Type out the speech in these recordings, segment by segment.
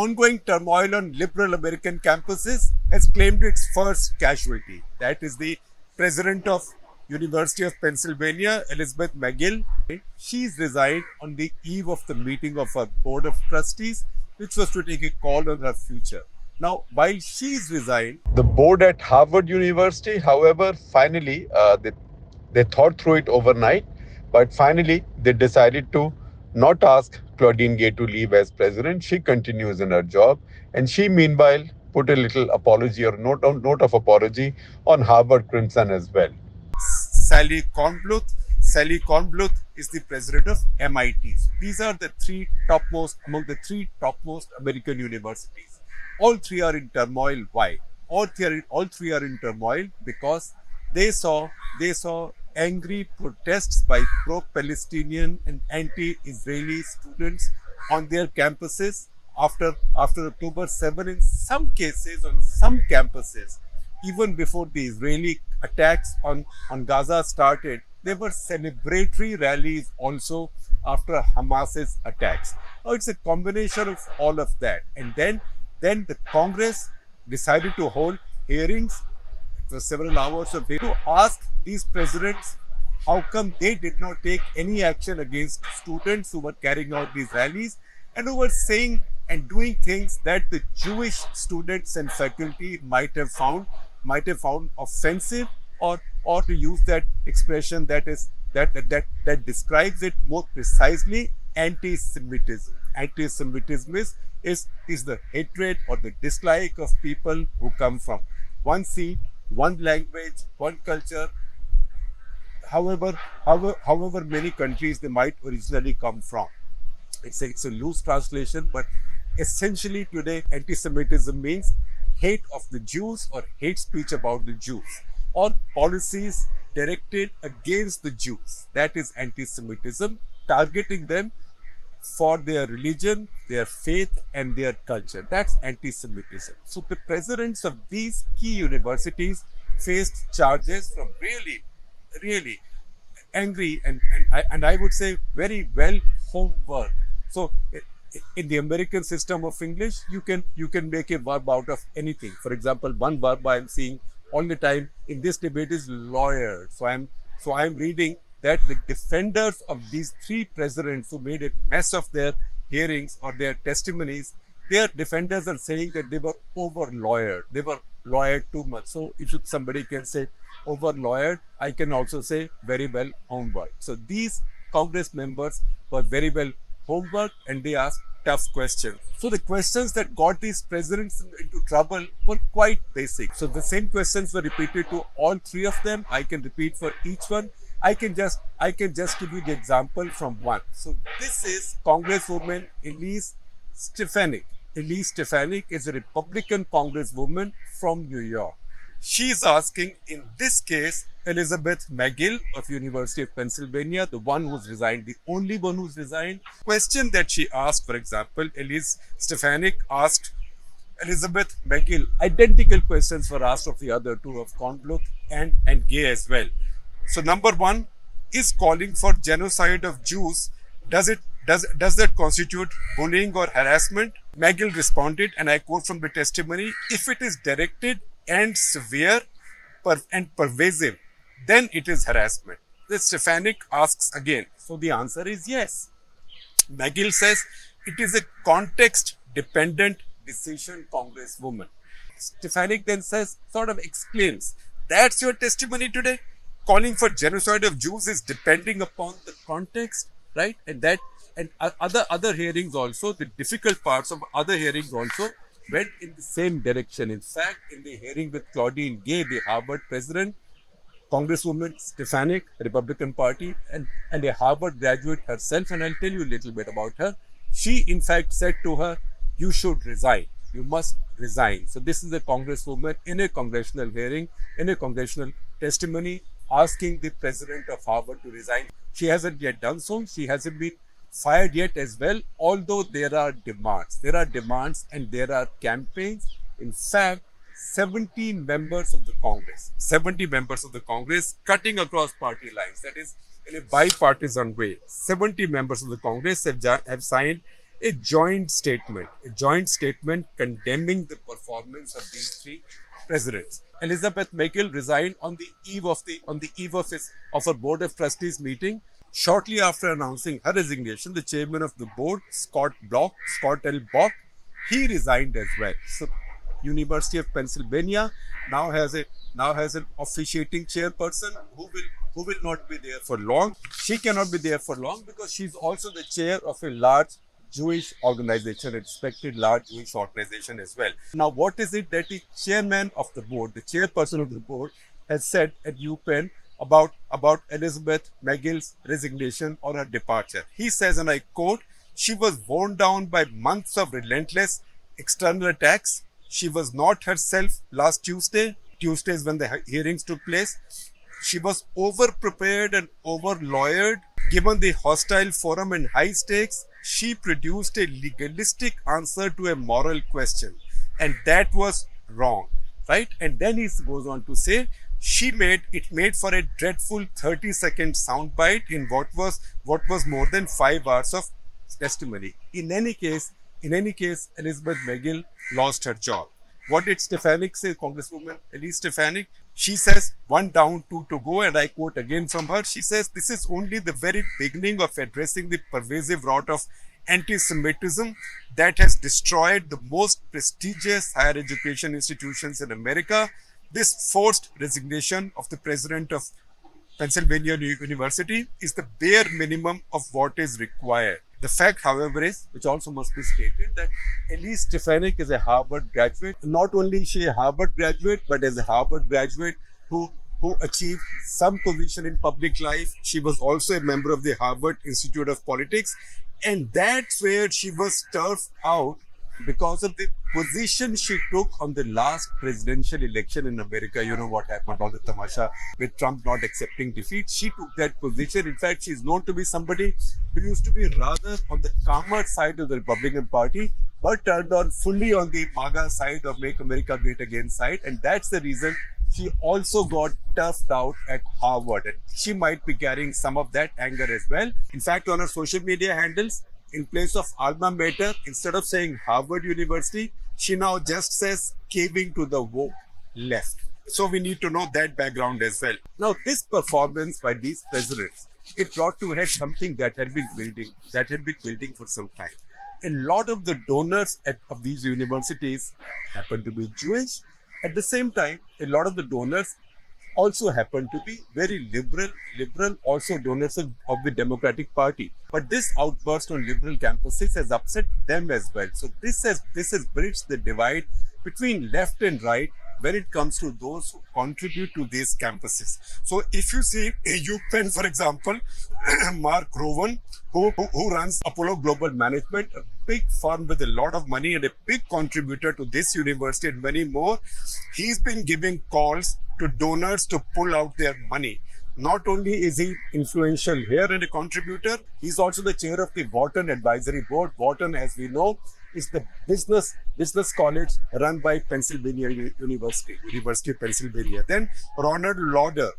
ongoing turmoil on liberal American campuses has claimed its first casualty. That is the president of University of Pennsylvania, Elizabeth Magill. She's resigned on the eve of the meeting of her board of trustees, which was to take a call on her future. Now, while she's resigned, the board at Harvard University, however, finally uh, they they thought through it overnight, but finally they decided to not ask Claudine Gay to leave as president. She continues in her job, and she meanwhile put a little apology or note note of apology on Harvard Crimson as well. Sally Kornbluth. Sally Kornbluth is the president of MIT. These are the three topmost among the three topmost American universities. All three are in turmoil. Why? All three are, all three are in turmoil because they saw they saw angry protests by pro-Palestinian and anti-Israeli students on their campuses after after October 7 in some cases on some campuses even before the Israeli attacks on, on Gaza started, there were celebratory rallies also after Hamas's attacks. Now it's a combination of all of that. And then, then the Congress decided to hold hearings several hours of to ask these presidents how come they did not take any action against students who were carrying out these rallies and who were saying and doing things that the Jewish students and faculty might have found might have found offensive or or to use that expression that is that that that, that describes it more precisely anti-semitism. Anti-semitism is, is is the hatred or the dislike of people who come from one seed one language one culture however however however many countries they might originally come from it's a, it's a loose translation but essentially today anti-semitism means hate of the Jews or hate speech about the Jews or policies directed against the Jews. That is anti Semitism, targeting them for their religion, their faith, and their culture. That's anti Semitism. So the presidents of these key universities faced charges from really, really angry and, and, I, and I would say very well homework. So in the American system of English, you can you can make a verb out of anything. For example, one verb I am seeing all the time in this debate is lawyer. So I'm so I'm reading that the defenders of these three presidents who made a mess of their hearings or their testimonies, their defenders are saying that they were over lawyered. They were lawyered too much. So if somebody can say over lawyered, I can also say very well homework. So these Congress members were very well homework and they asked tough questions. So the questions that got these presidents into trouble were quite basic. So the same questions were repeated to all three of them. I can repeat for each one. I can just I can just give you the example from one. So this is Congresswoman Elise Stefanik. Elise Stefanik is a Republican Congresswoman from New York. She's asking in this case Elizabeth Magill of University of Pennsylvania, the one who's resigned, the only one who's resigned. Question that she asked, for example, Elise Stefanik asked Elizabeth Magill. Identical questions were asked of the other two, of Kornbluth and, and Gay as well. So number one, is calling for genocide of Jews, does it does, does that constitute bullying or harassment? Magill responded, and I quote from the testimony, if it is directed and severe per- and pervasive, then it is harassment. The Stefanik asks again. So the answer is yes. Magill says it is a context dependent decision, Congresswoman. Stefanik then says, sort of exclaims, That's your testimony today? Calling for genocide of Jews is depending upon the context, right? And that and other other hearings also, the difficult parts of other hearings also went in the same direction. In fact, in the hearing with Claudine Gay, the Harvard president, Congresswoman Stefanik, Republican Party, and, and a Harvard graduate herself, and I'll tell you a little bit about her. She, in fact, said to her, You should resign. You must resign. So, this is a Congresswoman in a congressional hearing, in a congressional testimony, asking the president of Harvard to resign. She hasn't yet done so. She hasn't been fired yet as well, although there are demands. There are demands and there are campaigns. In fact, 17 members of the Congress, 70 members of the Congress cutting across party lines, that is in a bipartisan way. 70 members of the Congress have, have signed a joint statement, a joint statement condemning the performance of these three presidents. Elizabeth Magill resigned on the eve of the on the eve of his of her board of trustees meeting. Shortly after announcing her resignation, the chairman of the board, Scott Block, Scott L. Bok, he resigned as well. So University of Pennsylvania now has a now has an officiating chairperson who will who will not be there for long. She cannot be there for long because she's also the chair of a large Jewish organization, respected large Jewish organization as well. Now, what is it that the chairman of the board, the chairperson of the board, has said at UPenn about about Elizabeth Magill's resignation or her departure? He says, and I quote, "She was worn down by months of relentless external attacks. She was not herself last Tuesday. Tuesdays when the hearings took place." She was over prepared and over lawyered. Given the hostile forum and high stakes, she produced a legalistic answer to a moral question. And that was wrong. Right? And then he goes on to say, she made it made for a dreadful 30 second soundbite in what was what was more than five hours of testimony. In any case, in any case, Elizabeth Magill lost her job. What did Stefanik say, Congresswoman Elise Stefanik? She says, one down, two to go. And I quote again from her. She says, this is only the very beginning of addressing the pervasive rot of anti Semitism that has destroyed the most prestigious higher education institutions in America. This forced resignation of the president of Pennsylvania University is the bare minimum of what is required. The fact, however, is, which also must be stated, that Elise Stefanik is a Harvard graduate. Not only is she a Harvard graduate, but as a Harvard graduate who who achieved some position in public life. She was also a member of the Harvard Institute of Politics, and that's where she was turfed out because of the position she took on the last presidential election in America. You know what happened, all the tamasha with Trump not accepting defeat. She took that position. In fact, she's known to be somebody who used to be rather on the calmer side of the Republican Party, but turned on fully on the MAGA side of Make America Great Again side. And that's the reason she also got toughed out at Harvard. She might be carrying some of that anger as well. In fact, on her social media handles, in place of alma mater, instead of saying Harvard University, she now just says caving to the woke left. So we need to know that background as well. Now, this performance by these presidents, it brought to head something that had been building, that had been building for some time. A lot of the donors at, of these universities happen to be Jewish. At the same time, a lot of the donors also happen to be very liberal, liberal also donors of, of the Democratic Party. But this outburst on liberal campuses has upset them as well. So this has this has bridged the divide between left and right when it comes to those who contribute to these campuses. So if you see UPenn, for example, Mark Rowan, who, who, who runs Apollo Global Management, a big firm with a lot of money and a big contributor to this university and many more, he's been giving calls to donors to pull out their money. Not only is he influential here and a contributor, he's also the chair of the Wharton Advisory Board. Wharton, as we know, is the business business college run by Pennsylvania Uni- University, University of Pennsylvania. Then Ronald Lauder.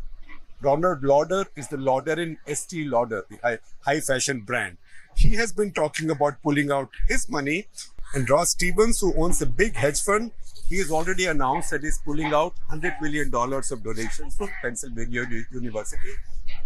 Ronald Lauder is the Lauder in Estee Lauder, the high, high fashion brand. He has been talking about pulling out his money. And Ross Stevens, who owns a big hedge fund, he has already announced that he's pulling out $100 million of donations from Pennsylvania University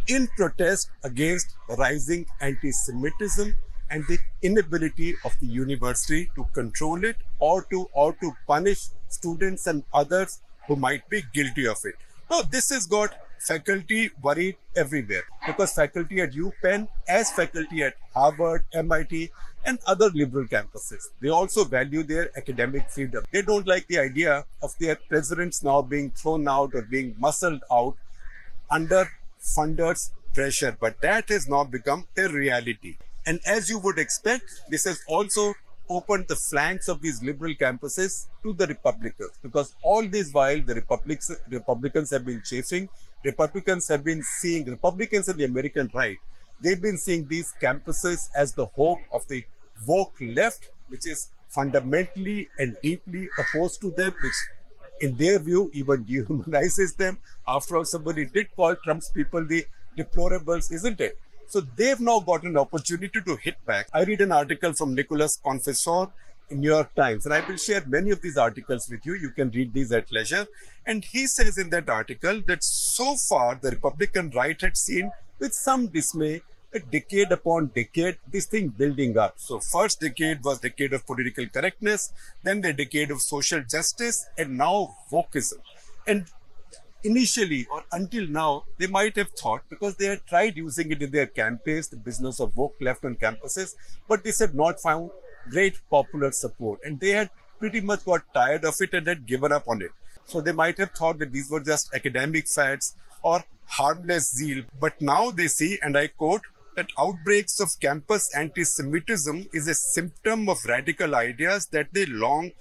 in protest against rising anti Semitism and the inability of the university to control it or to or to punish students and others who might be guilty of it. Now this has got faculty worried everywhere because faculty at UPenn, as faculty at Harvard, MIT, and other liberal campuses, they also value their academic freedom. They don't like the idea of their presidents now being thrown out or being muscled out under funders' pressure, but that has now become a reality. And as you would expect, this has also opened the flanks of these liberal campuses to the Republicans because all this while the Republics, Republicans have been chafing, Republicans have been seeing, Republicans and the American right, they've been seeing these campuses as the hope of the woke left, which is fundamentally and deeply opposed to them, which in their view, even dehumanizes them. After all, somebody did call Trump's people the deplorables, isn't it? So they've now got an opportunity to hit back. I read an article from Nicholas Confessore in New York Times, and I will share many of these articles with you. You can read these at leisure. And he says in that article that so far the Republican right had seen with some dismay a decade upon decade this thing building up so first decade was decade of political correctness then the decade of social justice and now wokeism and initially or until now they might have thought because they had tried using it in their campaigns the business of woke left on campuses but this had not found great popular support. And they had pretty much got tired of it and had given up on it. So they might have thought that these were just academic fads or harmless zeal. But now they see and i quote that outbreaks of campus anti Semitism is a symptom of radical ideas that they long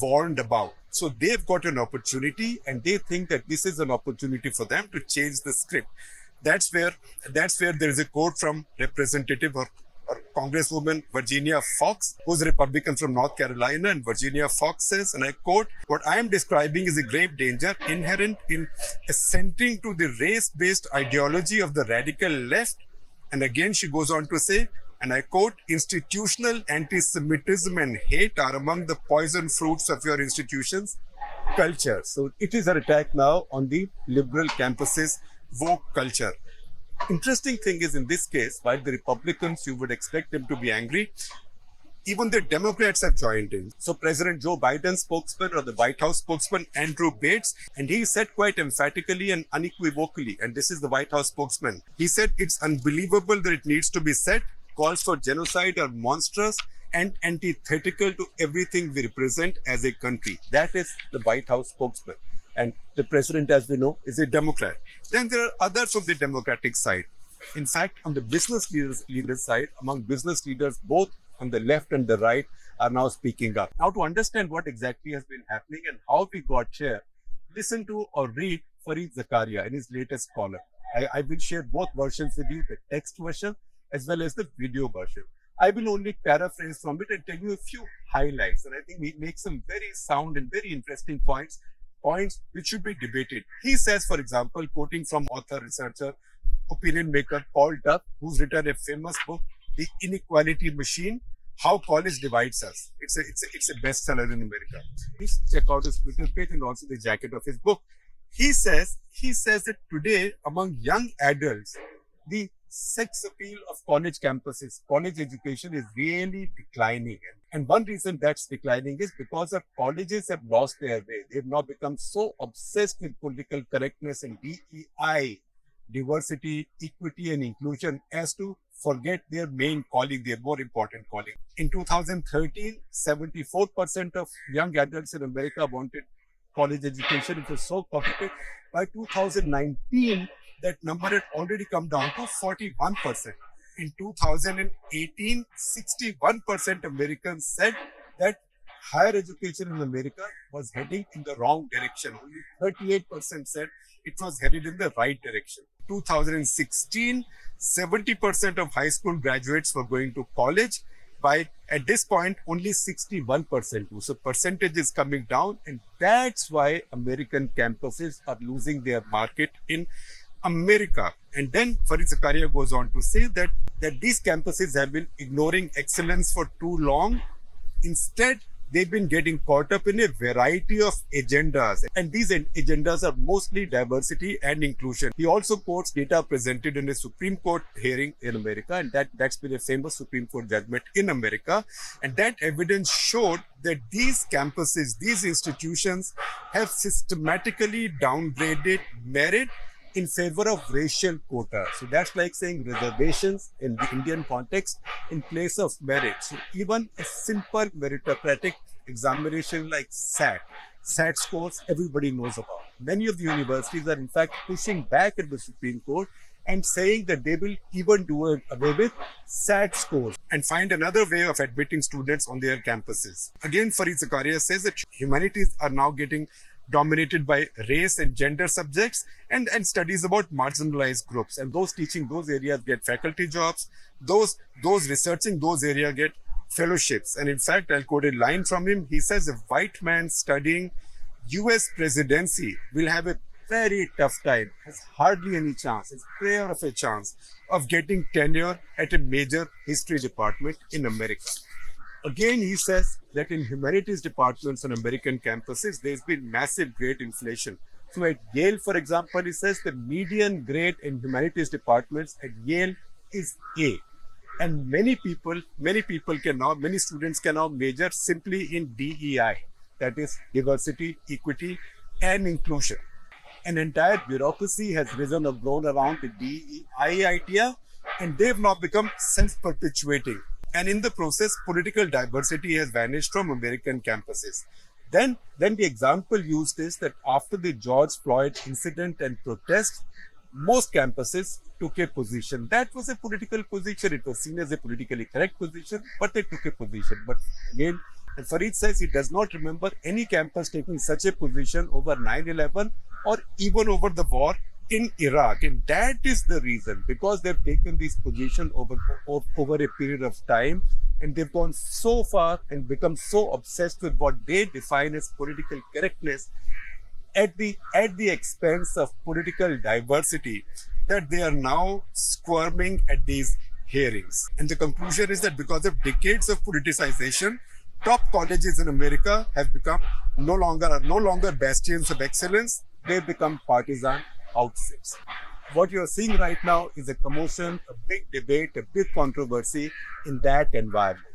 warned about. So they've got an opportunity and they think that this is an opportunity for them to change the script. That's where that's where there is a quote from Representative or, or Congresswoman Virginia Foxx, who's a Republican from North Carolina, and Virginia Foxx says, and I quote, what I am describing is a grave danger inherent in assenting to the race-based ideology of the radical left and again, she goes on to say, and I quote, institutional anti Semitism and hate are among the poison fruits of your institution's culture. So it is an attack now on the liberal campuses' woke culture. Interesting thing is, in this case, while the Republicans, you would expect them to be angry, even the Democrats have joined in. So President Joe Biden's spokesman or the White House spokesman, Andrew Bates, and he said quite emphatically and unequivocally, and this is the White House spokesman, he said it's unbelievable that it needs to be said, calls for genocide are monstrous and antithetical to everything we represent as a country. That is the White House spokesman. And the president, as we know, is a Democrat. Then there are others of the Democratic side. In fact, on the business leaders, leaders side, among business leaders, both on the left and the right are now speaking up. Now, to understand what exactly has been happening and how we got here, listen to or read Fareed Zakaria in his latest column. I, I will share both versions with you, the text version as well as the video version. I will only paraphrase from it and tell you a few highlights. And I think he makes some very sound and very interesting points, points which should be debated. He says, for example, quoting from author, researcher, opinion maker Paul Tough, who's written a famous book, The Inequality Machine, how college divides us. It's a it's a it's a bestseller in America. Please check out his Twitter page and also the jacket of his book. He says he says that today among young adults, the sex appeal of college campuses, college education is really declining. And one reason that's declining is because our colleges have lost their way. They've now become so obsessed with political correctness and DEI, diversity, equity, and inclusion as to forget their main calling, their more important calling. In 2013, 74% of young adults in America wanted college education. It was so competitive. By 2019, that number had already come down to 41%. In 2018, 61% Americans said that higher education in America was heading in the wrong direction. Only 38% said it was headed in the right direction. 2016, 70% of high school graduates were going to college. By at this point, only 61%. So percentage is coming down, and that's why American campuses are losing their market in America. And then Fareed Zakaria goes on to say that, that these campuses have been ignoring excellence for too long. Instead, they've been getting caught up in a variety of agendas. And these agendas are mostly diversity and inclusion. He also quotes data presented in a Supreme Court hearing in America, and that, that's been a famous Supreme Court judgment in America. And that evidence showed that these campuses, these institutions have systematically downgraded merit in favor of racial quota. So that's like saying reservations in the Indian context in place of merit. So even a simple meritocratic examination like SAT, SAT scores everybody knows about. Many of the universities are in fact pushing back at the Supreme Court and saying that they will even do away with SAT scores and find another way of admitting students on their campuses. Again, Fareed Zakaria says that humanities are now getting dominated by race and gender subjects and, and studies about marginalized groups. And those teaching those areas get faculty jobs. Those, those researching those areas get fellowships. And in fact, I'll quote a line from him. He says, a white man studying US presidency will have a very tough time, has hardly any chance, has prayer of a chance of getting tenure at a major history department in America. Again, he says that in humanities departments on American campuses, there's been massive grade inflation. So at Yale, for example, he says the median grade in humanities departments at Yale is A. And many people, many people can now, many students can now major simply in DEI, that is diversity, equity, and inclusion. An entire bureaucracy has risen or grown around the DEI idea, and they've now become self-perpetuating. And in the process, political diversity has vanished from American campuses. Then, then the example used is that after the George Floyd incident and protest, most campuses took a position. That was a political position. It was seen as a politically correct position, but they took a position. But again, and Fareed says he does not remember any campus taking such a position over 9 11 or even over the war in Iraq. And that is the reason because they've taken this position over, over a period of time and they've gone so far and become so obsessed with what they define as political correctness at the at the expense of political diversity that they are now squirming at these hearings. And the conclusion is that because of decades of politicization, top colleges in America have become no longer are no longer bastions of excellence. They've become partisan outfits. What you're seeing right now is a commotion, a big debate, a big controversy in that environment.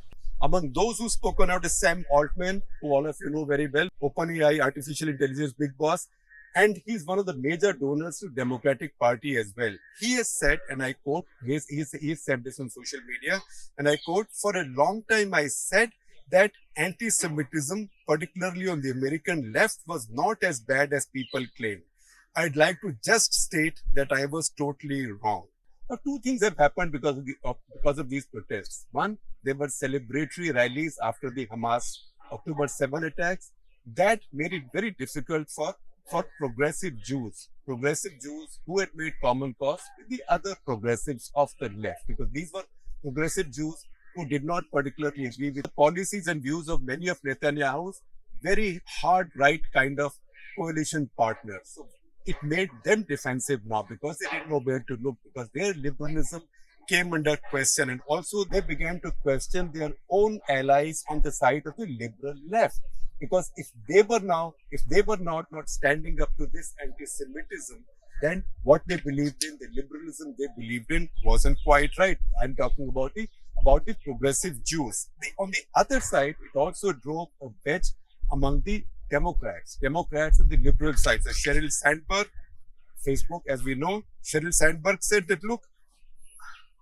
Among those who have spoken out is Sam Altman, who all of you know very well, OpenAI artificial intelligence big boss, and he's one of the major donors to Democratic Party as well. He has said, and I quote, he's, he's, he's said this on social media, and I quote, for a long time I said that anti-Semitism, particularly on the American left, was not as bad as people claim. I'd like to just state that I was totally wrong. Now, two things have happened because of, the, of, because of these protests. One, there were celebratory rallies after the Hamas October 7 attacks. That made it very difficult for, for progressive Jews, progressive Jews who had made common cause with the other progressives of the left, because these were progressive Jews who did not particularly agree with the policies and views of many of Netanyahu's very hard right kind of coalition partners. So it made them defensive now because they didn't know where to look because their liberalism came under question. And also they began to question their own allies on the side of the liberal left. Because if they were now if they were not not standing up to this anti-semitism then what they believed in the liberalism they believed in wasn't quite right. I'm talking about the about the progressive jews. The, on the other side it also drove a wedge among the Democrats. Democrats and the liberal side. So Sheryl Sandberg, Facebook, as we know, Sheryl Sandberg said that, look,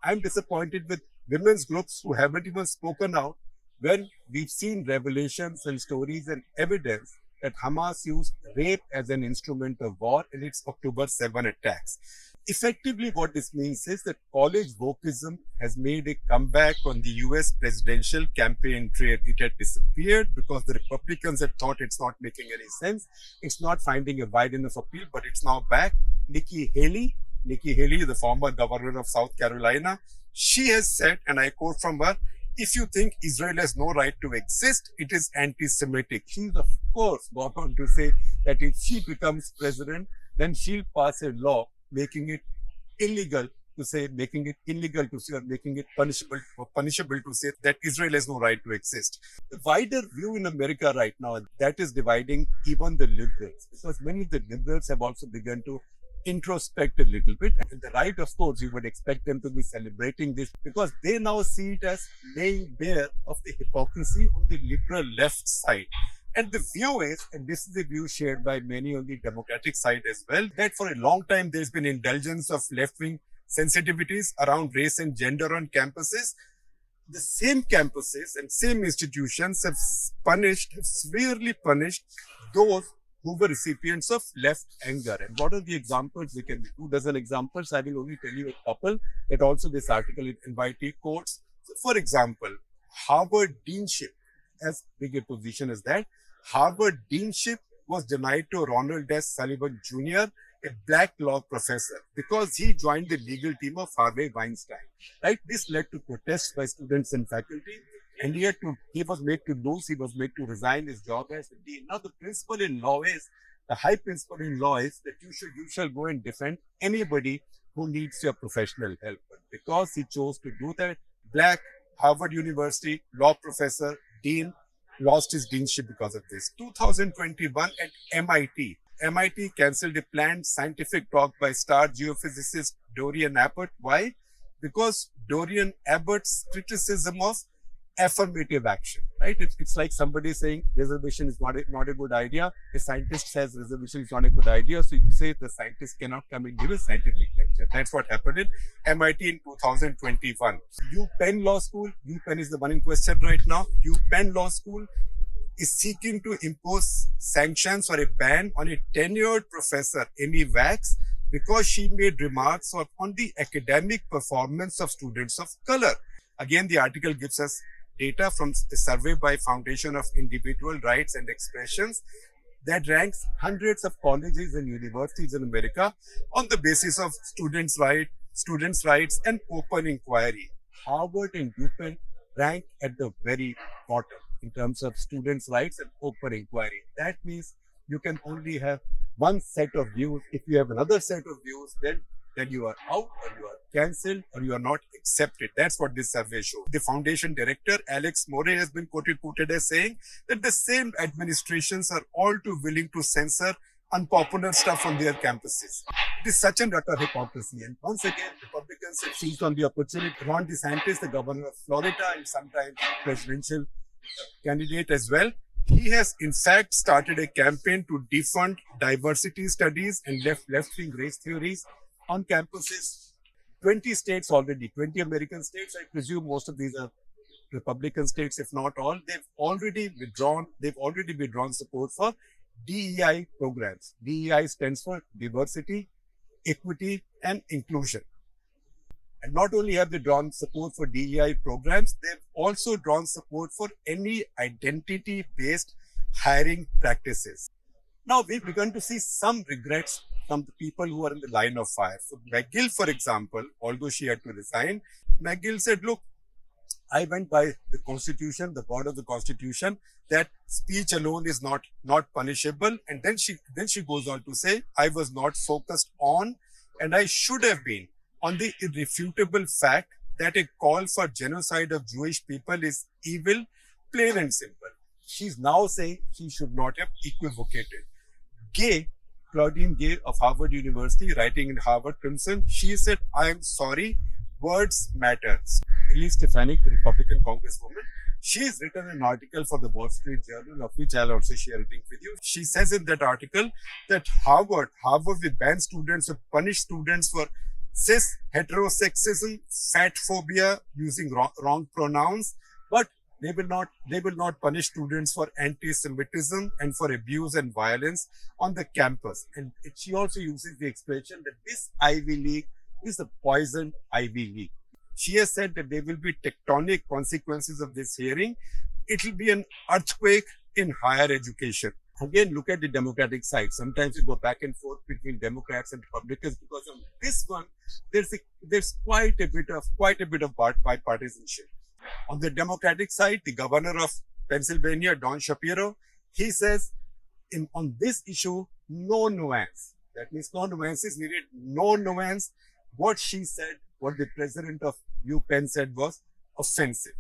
I'm disappointed with women's groups who haven't even spoken out when we've seen revelations and stories and evidence that Hamas used rape as an instrument of war in its October 7 attacks effectively what this means is that college wokeism has made a comeback on the US presidential campaign trail. It had disappeared because the Republicans had thought it's not making any sense. It's not finding a wide enough appeal, but it's now back. Nikki Haley, Nikki Haley, the former governor of South Carolina, she has said, and I quote from her, if you think Israel has no right to exist, it is anti-Semitic. She's of course gone on to say that if she becomes president, then she'll pass a law making it illegal to say, making it illegal to say, or making it punishable or punishable to say that Israel has no right to exist. The wider view in America right now that is dividing even the liberals, because many of the liberals have also begun to introspect a little bit. And the right, of course, you would expect them to be celebrating this because they now see it as laying bare of the hypocrisy on the liberal left side. And the view is, and this is the view shared by many on the Democratic side as well, that for a long time there's been indulgence of left wing sensitivities around race and gender on campuses. The same campuses and same institutions have punished, have severely punished those who were recipients of left anger. And what are the examples? We can be two dozen examples. I will only tell you a couple. It also this article in NYT quotes. So for example, Harvard deanship, as big a position as that, Harvard deanship was denied to Ronald S. Sullivan Jr., a black law professor, because he joined the legal team of Harvey Weinstein. Right? This led to protests by students and faculty, and he, he was made to lose, he was made to resign his job as the dean. Now, the principle in law is the high principle in law is that you should you shall go and defend anybody who needs your professional help. But because he chose to do that, black Harvard University law professor, dean, lost his deanship because of this. 2021 at MIT. MIT cancelled a planned scientific talk by star geophysicist Dorian Abbot. Why? Because Dorian Abbot's criticism of affirmative action, right? It's, it's like somebody saying reservation is not a, not a good idea. A scientist says reservation is not a good idea. So you say the scientist cannot come and give a scientific lecture. That's what happened in MIT in 2021. U Penn Law School, U Penn is the one in question right now. U Penn Law School is seeking to impose sanctions or a ban on a tenured professor, Amy Wax, because she made remarks on the academic performance of students of color. Again, the article gives us data from a survey by Foundation of Individual Rights and Expressions that ranks hundreds of colleges and universities in America on the basis of students' right, students' rights, and open inquiry. Harvard and UPenn rank at the very bottom in terms of students' rights and open inquiry. That means you can only have one set of views. If you have another set of views, then then you are out or you are cancelled or you are not accepted. That's what this survey shows. The foundation director, Alex Morey, has been quoted, quoted as saying that the same administrations are all too willing to censor unpopular stuff on their campuses. It is such an utter hypocrisy. And once again, Republicans have seized on the opportunity. Ron DeSantis, the governor of Florida and sometimes presidential candidate as well, he has in fact started a campaign to defund diversity studies and left left-wing race theories on campuses. 20 states already, 20 American states. I presume most of these are Republican states, if not all. They've already withdrawn, they've already withdrawn support for DEI programs. DEI stands for diversity, equity, and inclusion. And not only have they drawn support for DEI programs, they've also drawn support for any identity based hiring practices. Now we've begun to see some regrets from the people who are in the line of fire. So Magill, for example, although she had to resign, Magill said, look, I went by the constitution, the word of the constitution, that speech alone is not not punishable. And then she then she goes on to say, I was not focused on, and I should have been on the irrefutable fact that a call for genocide of Jewish people is evil, plain and simple. She's now saying she should not have equivocated. Gay, Claudine Gay of Harvard University, writing in Harvard Crimson, she said, I am sorry, words matter. Ellie Stefanik, the Republican congresswoman, she's written an article for the Wall Street Journal, of which I'll also share a link with you. She says in that article that Harvard, Harvard will ban students or punish students for cis heterosexism, fat phobia, using wrong, wrong pronouns, but they will not they will not punish students for anti-Semitism and for abuse and violence on the campus. And she also uses the expression that this Ivy League is a poisoned Ivy League. She has said that there will be tectonic consequences of this hearing. It will be an earthquake in higher education. Again, look at the Democratic side. Sometimes you go back and forth between Democrats and Republicans because on this one, there's a, there's quite a bit of quite a bit of bipartisanship. On the Democratic side, the governor of Pennsylvania, Don Shapiro, he says in on this issue, no nuance. That means no nuance is needed. No nuance. What she said, what the president of UPenn said was offensive.